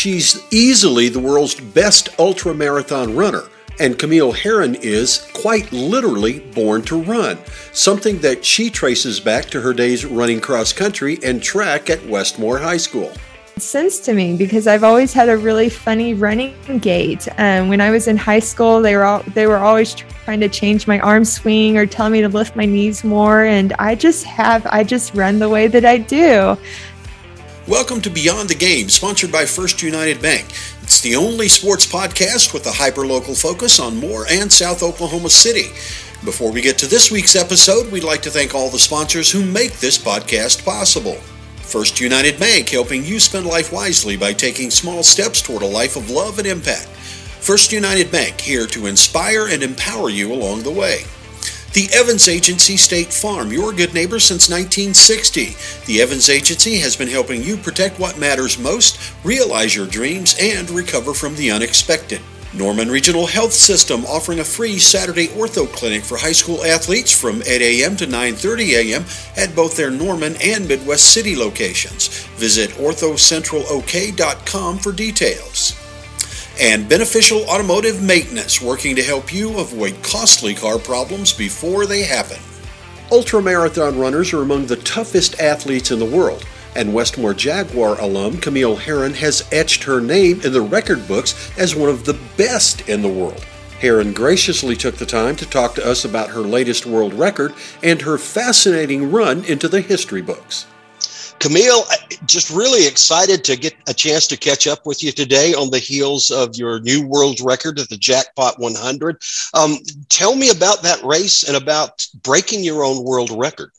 She's easily the world's best ultra marathon runner, and Camille Herron is, quite literally, born to run, something that she traces back to her days running cross country and track at Westmoore High School sense to me because I've always had a really funny running gait. Um, when I was in high school, they were all, they were always trying to change my arm swing or tell me to lift my knees more, and I just have I just run the way that I do. Welcome to Beyond the Game, sponsored by First United Bank. It's the only sports podcast with a hyper-local focus on Moore and South Oklahoma City. Before we get to this week's episode, we'd like to thank all the sponsors who make this podcast possible. First United Bank, helping you spend life wisely by taking small steps toward a life of love and impact. First United Bank, here to inspire and empower you along the way. The Evans Agency State Farm, your good neighbor since 1960. The Evans Agency has been helping you protect what matters most, realize your dreams, and recover from the unexpected. Norman Regional Health System offering a free Saturday ortho clinic for high school athletes from 8 a.m. to 9:30 a.m. at both their Norman and Midwest City locations. Visit orthocentralok.com for details. And Beneficial Automotive Maintenance working to help you avoid costly car problems before they happen. Ultramarathon runners are among the toughest athletes in the world and Westmoore Jaguar alum Camille Herron has etched her name in the record books as one of the best in the world. Herron graciously took the time to talk to us about her latest world record and her fascinating run into the history books. Camille, just really excited to get a chance to catch up with you today on the heels of your new world record at the Jackpot 100. Um, tell me about that race and about breaking your own world record.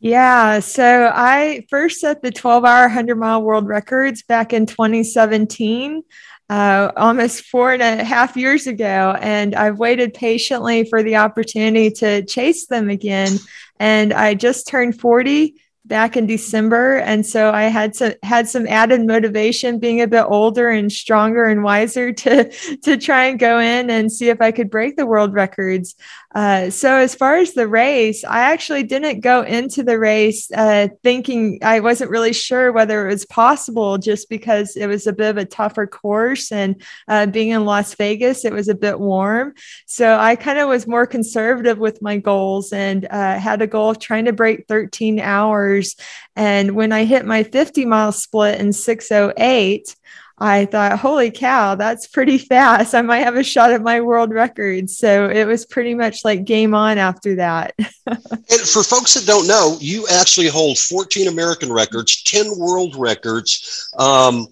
Yeah, so I first set the 12 hour 100 mile world records back in 2017, uh, almost four and a half years ago. And I've waited patiently for the opportunity to chase them again. And I just turned 40 back in December, and so I had some had some added motivation, being a bit older and stronger and wiser, to to try and go in and see if I could break the world records. Uh, so as far as the race, I actually didn't go into the race uh, thinking I wasn't really sure whether it was possible, just because it was a bit of a tougher course, and uh, being in Las Vegas, it was a bit warm. So I kind of was more conservative with my goals and uh, had a goal of trying to break 13 hours. And when I hit my 50 mile split in 608. I thought, holy cow, that's pretty fast. I might have a shot at my world record. So it was pretty much like game on after that. and for folks that don't know, you actually hold 14 American records, 10 world records. Um,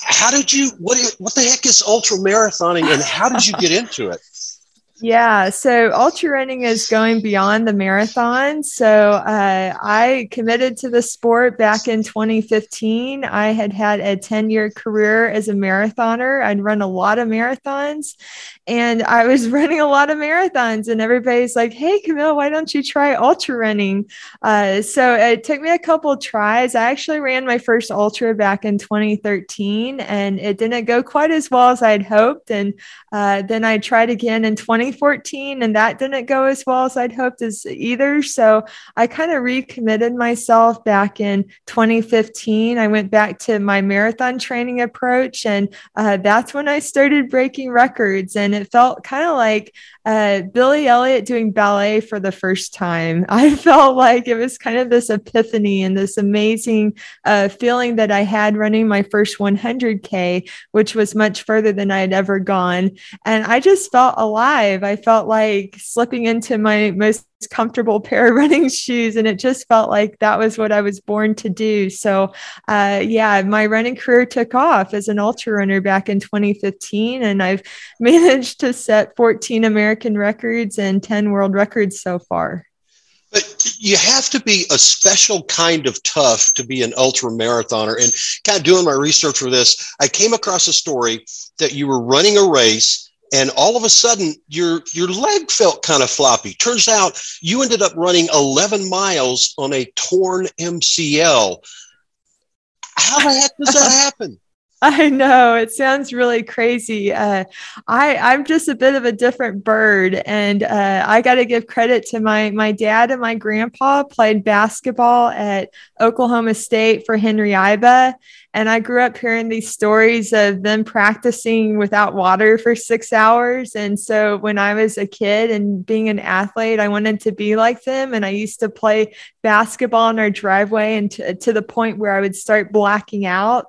how did you, what, what the heck is ultra marathoning and how did you get into it? Yeah, so ultra running is going beyond the marathon. So uh, I committed to the sport back in 2015. I had had a 10 year career as a marathoner. I'd run a lot of marathons and I was running a lot of marathons, and everybody's like, Hey, Camille, why don't you try ultra running? Uh, so it took me a couple tries. I actually ran my first ultra back in 2013, and it didn't go quite as well as I'd hoped. And uh, then I tried again in 20 2014, and that didn't go as well as I'd hoped as either. So I kind of recommitted myself back in 2015. I went back to my marathon training approach, and uh, that's when I started breaking records. And it felt kind of like uh, Billy Elliot doing ballet for the first time. I felt like it was kind of this epiphany and this amazing uh, feeling that I had running my first 100K, which was much further than I had ever gone. And I just felt alive. I felt like slipping into my most comfortable pair of running shoes and it just felt like that was what i was born to do so uh, yeah my running career took off as an ultra runner back in 2015 and i've managed to set 14 american records and 10 world records so far but you have to be a special kind of tough to be an ultra marathoner. And kind of doing my research for this, I came across a story that you were running a race and all of a sudden your your leg felt kind of floppy. Turns out you ended up running 11 miles on a torn mcl how the heck does that happen I know it sounds really crazy. Uh, I I'm just a bit of a different bird, and uh, I got to give credit to my my dad and my grandpa. Played basketball at Oklahoma State for Henry Iba, and I grew up hearing these stories of them practicing without water for six hours. And so when I was a kid and being an athlete, I wanted to be like them. And I used to play basketball in our driveway and to, to the point where I would start blacking out.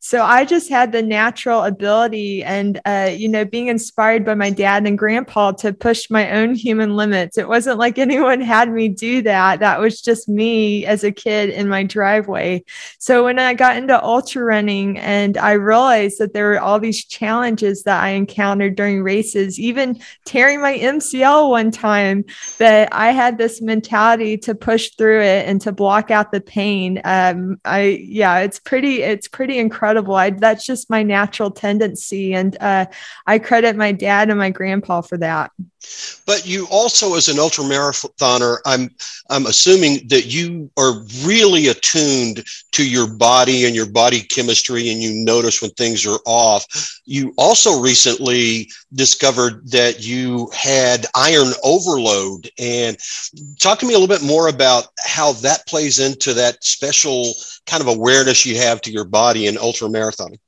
So I just had the natural ability and, uh, you know, being inspired by my dad and grandpa to push my own human limits. It wasn't like anyone had me do that. That was just me as a kid in my driveway. So when I got into ultra running and I realized that there were all these challenges that I encountered during races, even tearing my MCL one time, that I had this mentality to push through it and to block out the pain. Um, I, yeah, it's pretty, it's pretty incredible incredible. I, that's just my natural tendency. And uh, I credit my dad and my grandpa for that. But you also, as an ultra marathoner, I'm I'm assuming that you are really attuned to your body and your body chemistry, and you notice when things are off. You also recently discovered that you had iron overload, and talk to me a little bit more about how that plays into that special kind of awareness you have to your body in ultra marathoning.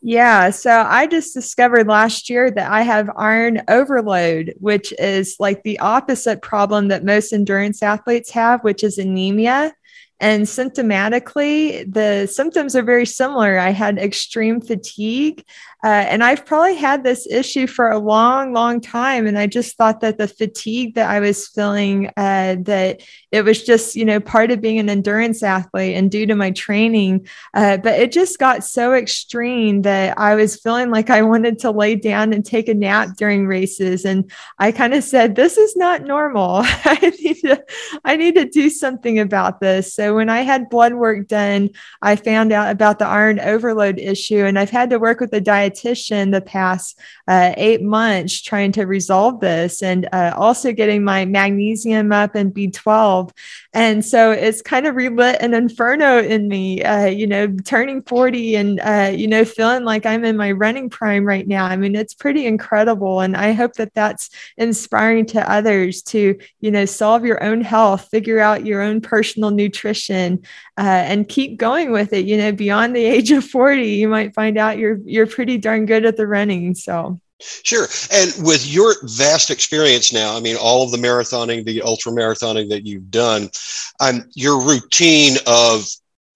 Yeah. So I just discovered last year that I have iron overload, which is like the opposite problem that most endurance athletes have, which is anemia. And symptomatically, the symptoms are very similar. I had extreme fatigue. Uh, and I've probably had this issue for a long, long time. And I just thought that the fatigue that I was feeling, uh, that it was just, you know, part of being an endurance athlete and due to my training. Uh, but it just got so extreme that I was feeling like I wanted to lay down and take a nap during races. And I kind of said, this is not normal. I need to, I need to do something about this. So when I had blood work done, I found out about the iron overload issue and I've had to work with a dietitian dietitian the past uh, eight months trying to resolve this and uh, also getting my magnesium up and B12. And so it's kind of relit an inferno in me, uh, you know, turning 40 and, uh, you know, feeling like I'm in my running prime right now. I mean, it's pretty incredible. And I hope that that's inspiring to others to, you know, solve your own health, figure out your own personal nutrition, uh, and keep going with it. You know, beyond the age of 40, you might find out you're, you're pretty darn good at the running. So. Sure. And with your vast experience now, I mean, all of the marathoning, the ultra marathoning that you've done, um, your routine of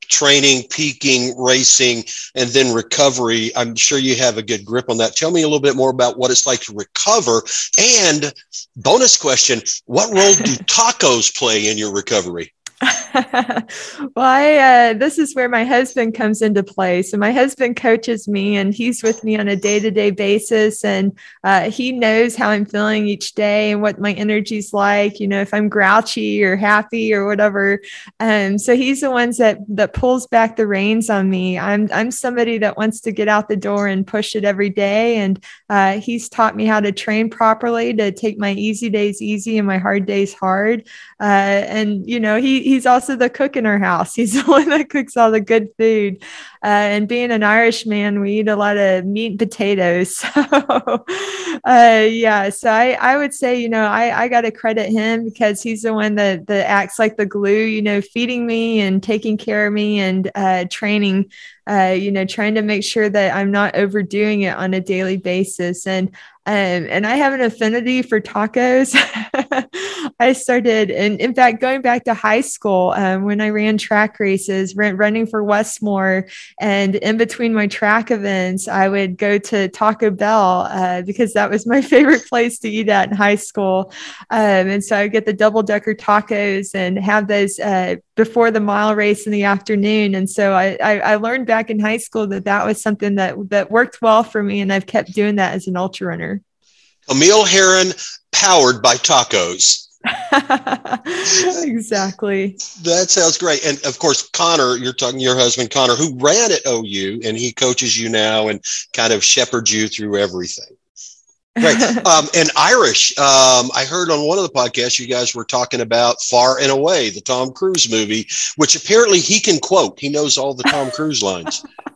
training, peaking, racing, and then recovery, I'm sure you have a good grip on that. Tell me a little bit more about what it's like to recover. And bonus question what role do tacos play in your recovery? well, I, uh, this is where my husband comes into play. So my husband coaches me, and he's with me on a day to day basis, and uh, he knows how I'm feeling each day and what my energy's like. You know, if I'm grouchy or happy or whatever. Um, so he's the ones that that pulls back the reins on me. I'm I'm somebody that wants to get out the door and push it every day, and uh, he's taught me how to train properly to take my easy days easy and my hard days hard. Uh, and you know, he he's also the cook in our house. He's the one that cooks all the good food. Uh, and being an Irish man, we eat a lot of meat and potatoes. So, uh, yeah, so I, I would say, you know, I, I got to credit him because he's the one that, that acts like the glue, you know, feeding me and taking care of me and uh, training uh, you know, trying to make sure that I'm not overdoing it on a daily basis. And um, and I have an affinity for tacos. I started, and in fact, going back to high school um, when I ran track races, ran, running for Westmoore, and in between my track events, I would go to Taco Bell uh, because that was my favorite place to eat at in high school. Um, and so I would get the double decker tacos and have those uh, before the mile race in the afternoon. And so I, I, I learned back in high school that that was something that that worked well for me, and I've kept doing that as an ultra runner. Camille Herron powered by tacos. exactly. That sounds great. And of course, Connor, you're talking your husband, Connor, who ran at OU and he coaches you now and kind of shepherds you through everything. Right. Um, and Irish, um, I heard on one of the podcasts you guys were talking about Far and Away, the Tom Cruise movie, which apparently he can quote. He knows all the Tom Cruise lines.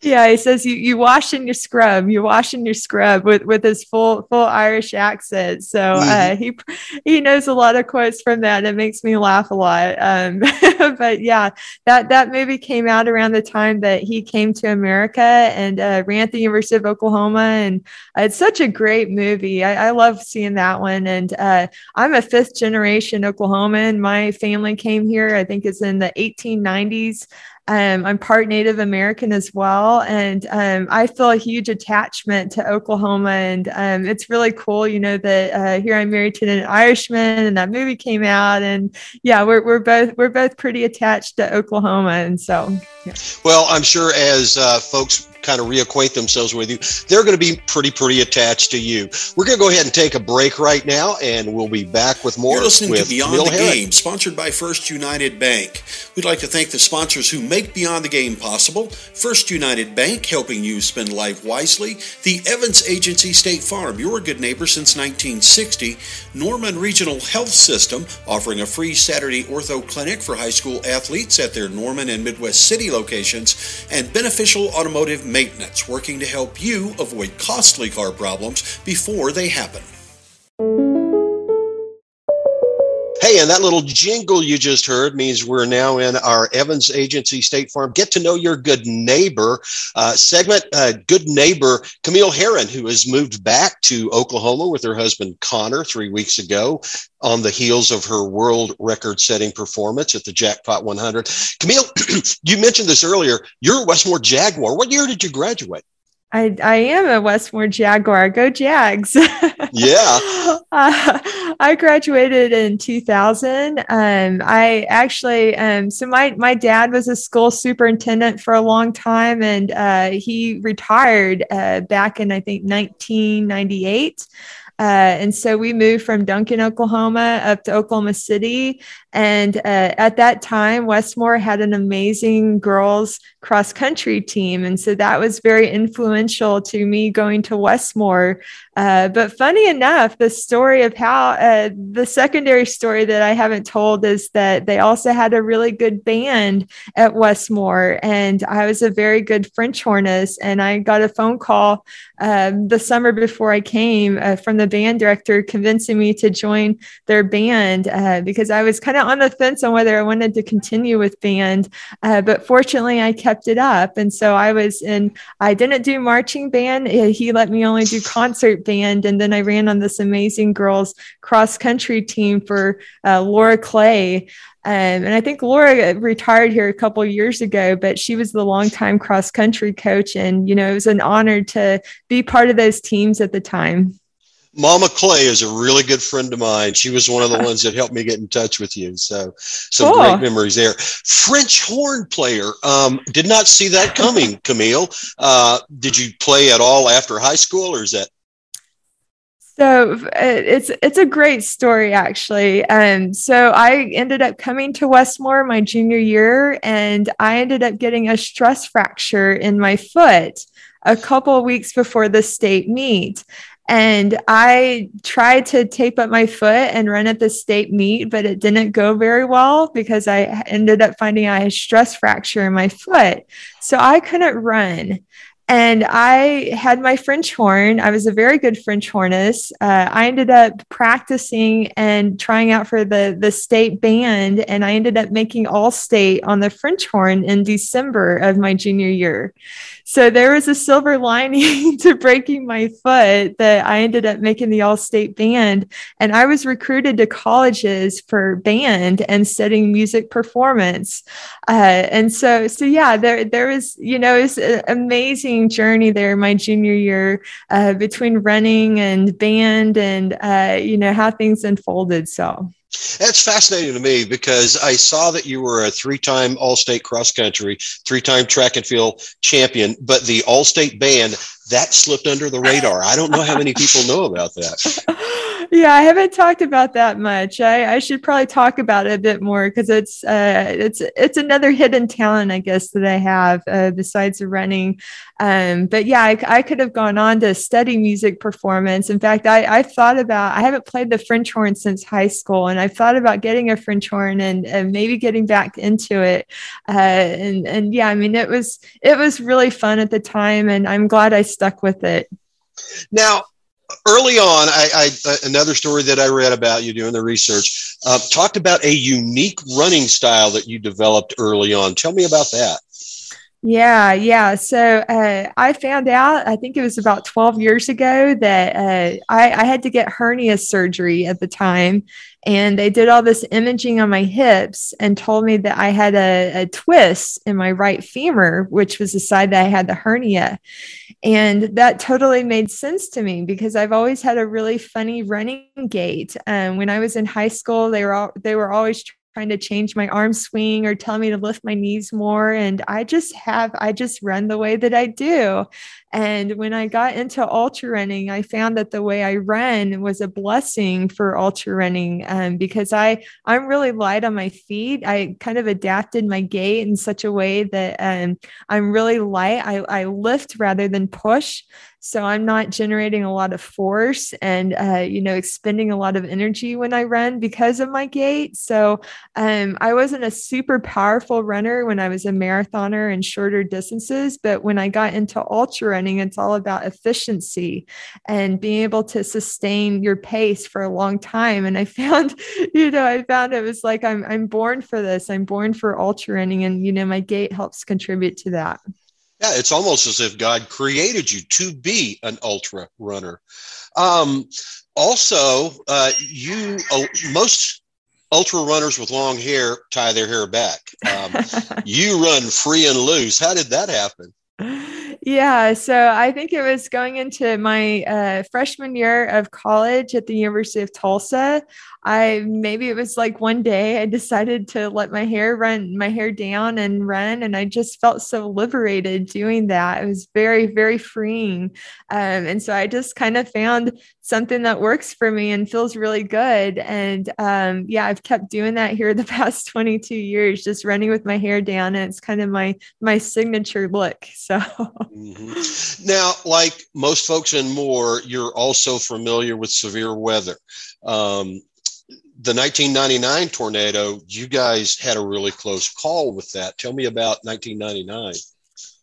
Yeah, he says you you wash in your scrub. You wash in your scrub with with his full full Irish accent. So uh, mm-hmm. uh, he he knows a lot of quotes from that. and It makes me laugh a lot. Um, but yeah, that that movie came out around the time that he came to America and uh, ran at the University of Oklahoma, and uh, it's such a great movie. I, I love seeing that one. And uh, I'm a fifth generation Oklahoman. My family came here. I think it's in the 1890s. Um, I'm part Native American as well, and um, I feel a huge attachment to Oklahoma, and um, it's really cool, you know, that uh, here I'm married to an Irishman, and that movie came out, and yeah, we're, we're both we're both pretty attached to Oklahoma, and so. Yeah. Well, I'm sure as uh, folks kind of reacquaint themselves with you, they're going to be pretty, pretty attached to you. We're going to go ahead and take a break right now, and we'll be back with more. You're listening to Beyond Camille the Herron. Game, sponsored by First United Bank. We'd like to thank the sponsors who make Beyond the Game possible. First United Bank, helping you spend life wisely. The Evans Agency State Farm, your good neighbor since 1960. Norman Regional Health System, offering a free Saturday ortho clinic for high school athletes at their Norman and Midwest City locations. And Beneficial Automotive Maintenance, working to help you avoid costly car problems before they happen. Hey, and that little jingle you just heard means we're now in our Evans Agency State Farm Get to Know Your Good Neighbor uh, segment. Uh, good neighbor Camille Herron, who has moved back to Oklahoma with her husband Connor three weeks ago on the heels of her world record setting performance at the Jackpot 100. Camille, you mentioned this earlier. You're a Westmoore Jaguar. What year did you graduate? I, I am a Westmoore Jaguar. Go Jags. yeah. Uh, I graduated in 2000. Um, I actually, um, so my, my dad was a school superintendent for a long time and uh, he retired uh, back in, I think, 1998. Uh, and so we moved from Duncan, Oklahoma up to Oklahoma City. And uh, at that time, Westmoore had an amazing girls cross country team. And so that was very influential to me going to Westmoore. Uh, but funny enough, the story of how uh, the secondary story that I haven't told is that they also had a really good band at Westmoore. And I was a very good French hornist. And I got a phone call um, the summer before I came uh, from the band director convincing me to join their band uh, because I was kind of on the fence on whether I wanted to continue with band. Uh, but fortunately, I kept it up. And so I was in, I didn't do marching band. He let me only do concert band. And then I ran on this amazing girls cross country team for uh, Laura Clay. Um, and I think Laura retired here a couple years ago, but she was the longtime cross country coach. And, you know, it was an honor to be part of those teams at the time. Mama Clay is a really good friend of mine. She was one of the ones that helped me get in touch with you. So, some cool. great memories there. French horn player. Um, did not see that coming, Camille. Uh, did you play at all after high school, or is that? So it's it's a great story actually. Um, so I ended up coming to Westmoore my junior year, and I ended up getting a stress fracture in my foot a couple of weeks before the state meet. And I tried to tape up my foot and run at the state meet, but it didn't go very well because I ended up finding I had a stress fracture in my foot. So I couldn't run. And I had my French horn. I was a very good French hornist. Uh, I ended up practicing and trying out for the, the state band, and I ended up making all state on the French horn in December of my junior year. So there was a silver lining to breaking my foot that I ended up making the all state band. And I was recruited to colleges for band and studying music performance. Uh, and so, so yeah, there, there was, you know, it's an amazing journey there my junior year uh, between running and band and, uh, you know, how things unfolded. So. That's fascinating to me because I saw that you were a three-time All-State cross country, three-time track and field champion, but the All-State band that slipped under the radar. I don't know how many people know about that. yeah, I haven't talked about that much. I, I should probably talk about it a bit more because it's uh, it's it's another hidden talent, I guess, that I have uh, besides running. Um, but yeah, I, I, could have gone on to study music performance. In fact, I, I've thought about I haven't played the French horn since high school, and I've thought about getting a French horn and, and maybe getting back into it. Uh, and and yeah, I mean, it was it was really fun at the time, and I'm glad I stuck with it. Now, early on, I, I, uh, another story that I read about you doing the research uh, talked about a unique running style that you developed early on. Tell me about that. Yeah, yeah. So uh, I found out, I think it was about 12 years ago, that uh, I, I, had to get hernia surgery at the time. And they did all this imaging on my hips and told me that I had a, a twist in my right femur, which was the side that I had the hernia. And that totally made sense to me because I've always had a really funny running gait. Um, when I was in high school, they were all, they were always trying to change my arm swing or tell me to lift my knees more. And I just have, I just run the way that I do. And when I got into ultra running, I found that the way I ran was a blessing for ultra running um, because I I'm really light on my feet. I kind of adapted my gait in such a way that um, I'm really light. I, I lift rather than push. So I'm not generating a lot of force and, uh, you know, expending a lot of energy when I run because of my gait. So um, I wasn't a super powerful runner when I was a marathoner and shorter distances. But when I got into ultra running, it's all about efficiency and being able to sustain your pace for a long time. And I found, you know, I found it was like, I'm, I'm born for this. I'm born for ultra running. And, you know, my gait helps contribute to that. Yeah, it's almost as if God created you to be an ultra runner. Um, also, uh, you uh, most ultra runners with long hair tie their hair back. Um, you run free and loose. How did that happen? Yeah, so I think it was going into my uh, freshman year of college at the University of Tulsa. I maybe it was like one day I decided to let my hair run, my hair down and run, and I just felt so liberated doing that. It was very, very freeing, um, and so I just kind of found something that works for me and feels really good. And um, yeah, I've kept doing that here the past 22 years, just running with my hair down, and it's kind of my my signature look. So mm-hmm. now, like most folks and Moore, you're also familiar with severe weather. Um, the 1999 tornado, you guys had a really close call with that. Tell me about 1999.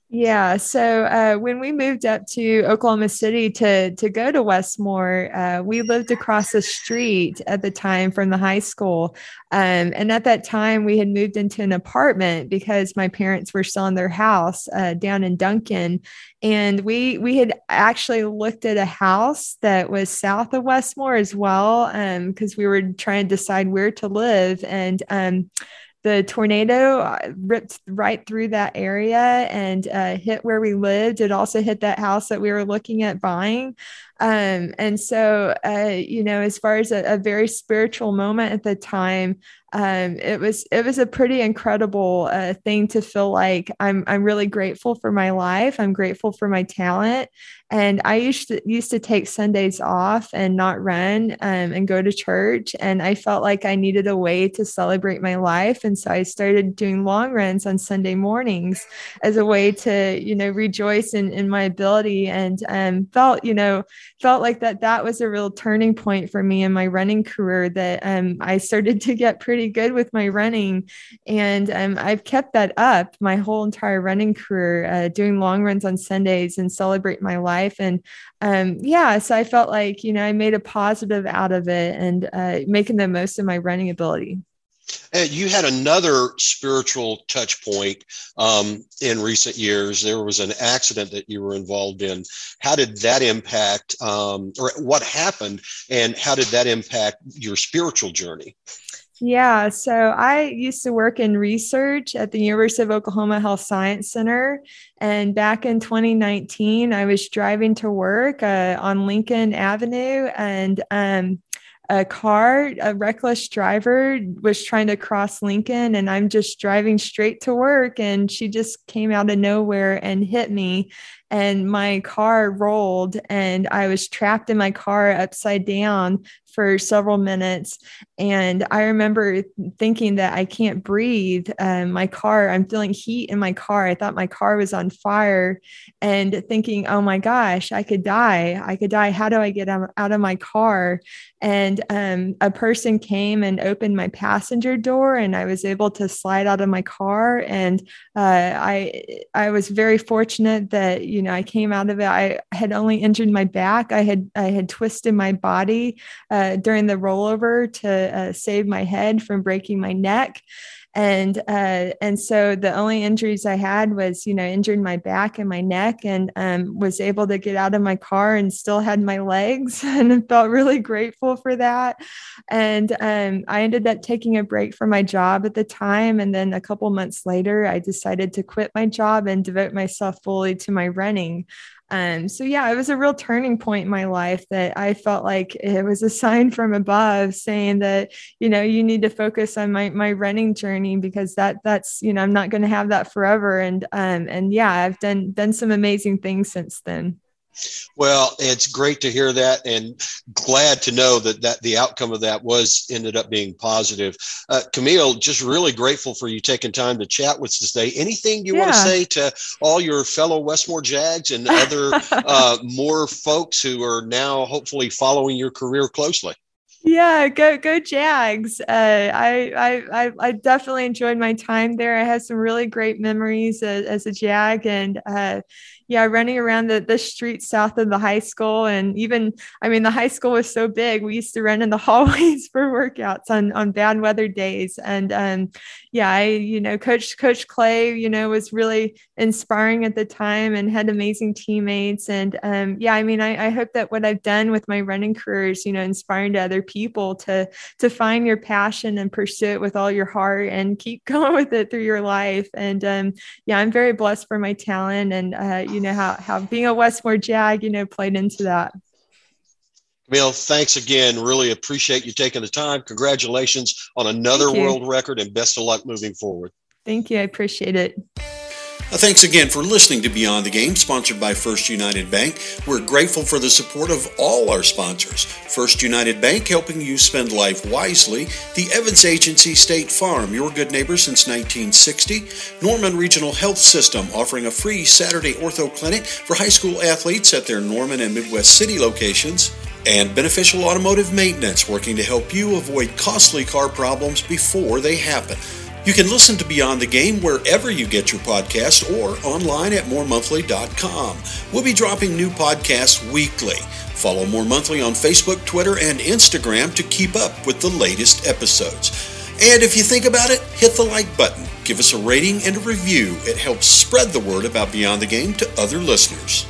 Yeah. So uh, when we moved up to Oklahoma City to to go to Westmoore, uh, we lived across the street at the time from the high school, um, and at that time we had moved into an apartment because my parents were still in their house uh, down in Duncan, and we we had actually looked at a house that was south of Westmoore as well, because um, we were trying to decide where to live, and um, the tornado uh, ripped right through that area and uh, hit where we lived. It also hit that house that we were looking at buying. Um, and so, uh, you know, as far as a, a, very spiritual moment at the time, um, it was it was a pretty incredible uh, thing to feel like I'm I'm really grateful for my life. I'm grateful for my talent, and I used to used to take Sundays off and not run um, and go to church. And I felt like I needed a way to celebrate my life, and so I started doing long runs on Sunday mornings as a way to you know rejoice in in my ability and um, felt you know felt like that that was a real turning point for me in my running career that um, I started to get pretty good with my running and um, I've kept that up my whole entire running career uh, doing long runs on Sundays and celebrate my life and um, yeah so I felt like you know I made a positive out of it and uh, making the most of my running ability. And you had another spiritual touch point um, in recent years. There was an accident that you were involved in. How did that impact, um, or what happened, and how did that impact your spiritual journey? Yeah, so I used to work in research at the University of Oklahoma Health Science Center. And back in 2019, I was driving to work uh, on Lincoln Avenue and um, a car, a reckless driver was trying to cross Lincoln, and I'm just driving straight to work, and she just came out of nowhere and hit me and my car rolled and I was trapped in my car upside down for several minutes. And I remember thinking that I can't breathe. Um, my car, I'm feeling heat in my car. I thought my car was on fire and thinking, oh my gosh, I could die. I could die. How do I get out of my car? And um, a person came and opened my passenger door, and I was able to slide out of my car. And uh, I, I was very fortunate that you know I came out of it. I had only injured my back. I had I had twisted my body. Uh, uh, during the rollover to uh, save my head from breaking my neck and uh, and so the only injuries I had was you know injured my back and my neck, and um, was able to get out of my car and still had my legs, and felt really grateful for that. And um, I ended up taking a break from my job at the time, and then a couple months later, I decided to quit my job and devote myself fully to my running. Um, so yeah, it was a real turning point in my life that I felt like it was a sign from above saying that, you know, you need to focus on my my running journey because that that's, you know, I'm not going to have that forever. And um and yeah, I've done done some amazing things since then. Well, it's great to hear that, and glad to know that that the outcome of that was ended up being positive. Uh, Camille, just really grateful for you taking time to chat with us today. Anything you yeah. want to say to all your fellow Westmoore Jags and other uh, Moore folks who are now hopefully following your career closely? Yeah, go go Jags! Uh, I, I I definitely enjoyed my time there. I had some really great memories as, as a Jag, and uh, yeah, running around the, the streets south of the high school. And even, I mean, the high school was so big. We used to run in the hallways for workouts on, on bad weather days. And um, yeah, I, you know, Coach, Coach Clay, you know, was really inspiring at the time and had amazing teammates. And um, yeah, I mean, I, I hope that what I've done with my running career is, you know, inspiring to other people to, to find your passion and pursue it with all your heart and keep going with it through your life. And um, yeah, I'm very blessed for my talent and, uh, you know how how being a Westmoore Jag, you know, played into that. Camille, thanks again. Really appreciate you taking the time. Congratulations on another world record and best of luck moving forward. Thank you. I appreciate it. Uh, thanks again for listening to Beyond the Game, sponsored by First United Bank. We're grateful for the support of all our sponsors. First United Bank, helping you spend life wisely. The Evans Agency State Farm, your good neighbor since 1960. Norman Regional Health System, offering a free Saturday ortho clinic for high school athletes at their Norman and Midwest City locations. And Beneficial Automotive Maintenance, working to help you avoid costly car problems before they happen. You can listen to Beyond the Game wherever you get your podcast or online at mooremonthly.com. We'll be dropping new podcasts weekly. Follow Moore Monthly on Facebook, Twitter, and Instagram to keep up with the latest episodes. And if you think about it, hit the like button, give us a rating and a review. It helps spread the word about Beyond the Game to other listeners.